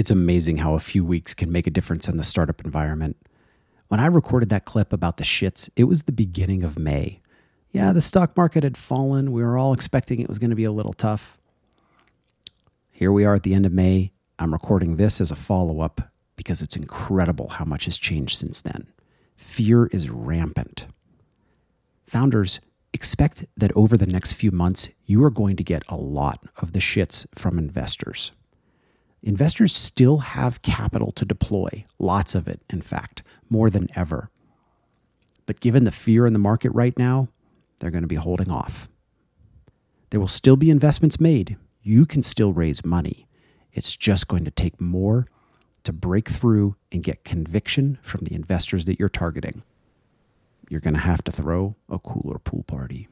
It's amazing how a few weeks can make a difference in the startup environment. When I recorded that clip about the shits, it was the beginning of May. Yeah, the stock market had fallen. We were all expecting it was going to be a little tough. Here we are at the end of May. I'm recording this as a follow up because it's incredible how much has changed since then. Fear is rampant. Founders, expect that over the next few months, you are going to get a lot of the shits from investors. Investors still have capital to deploy, lots of it, in fact, more than ever. But given the fear in the market right now, they're going to be holding off. There will still be investments made. You can still raise money. It's just going to take more to break through and get conviction from the investors that you're targeting. You're going to have to throw a cooler pool party.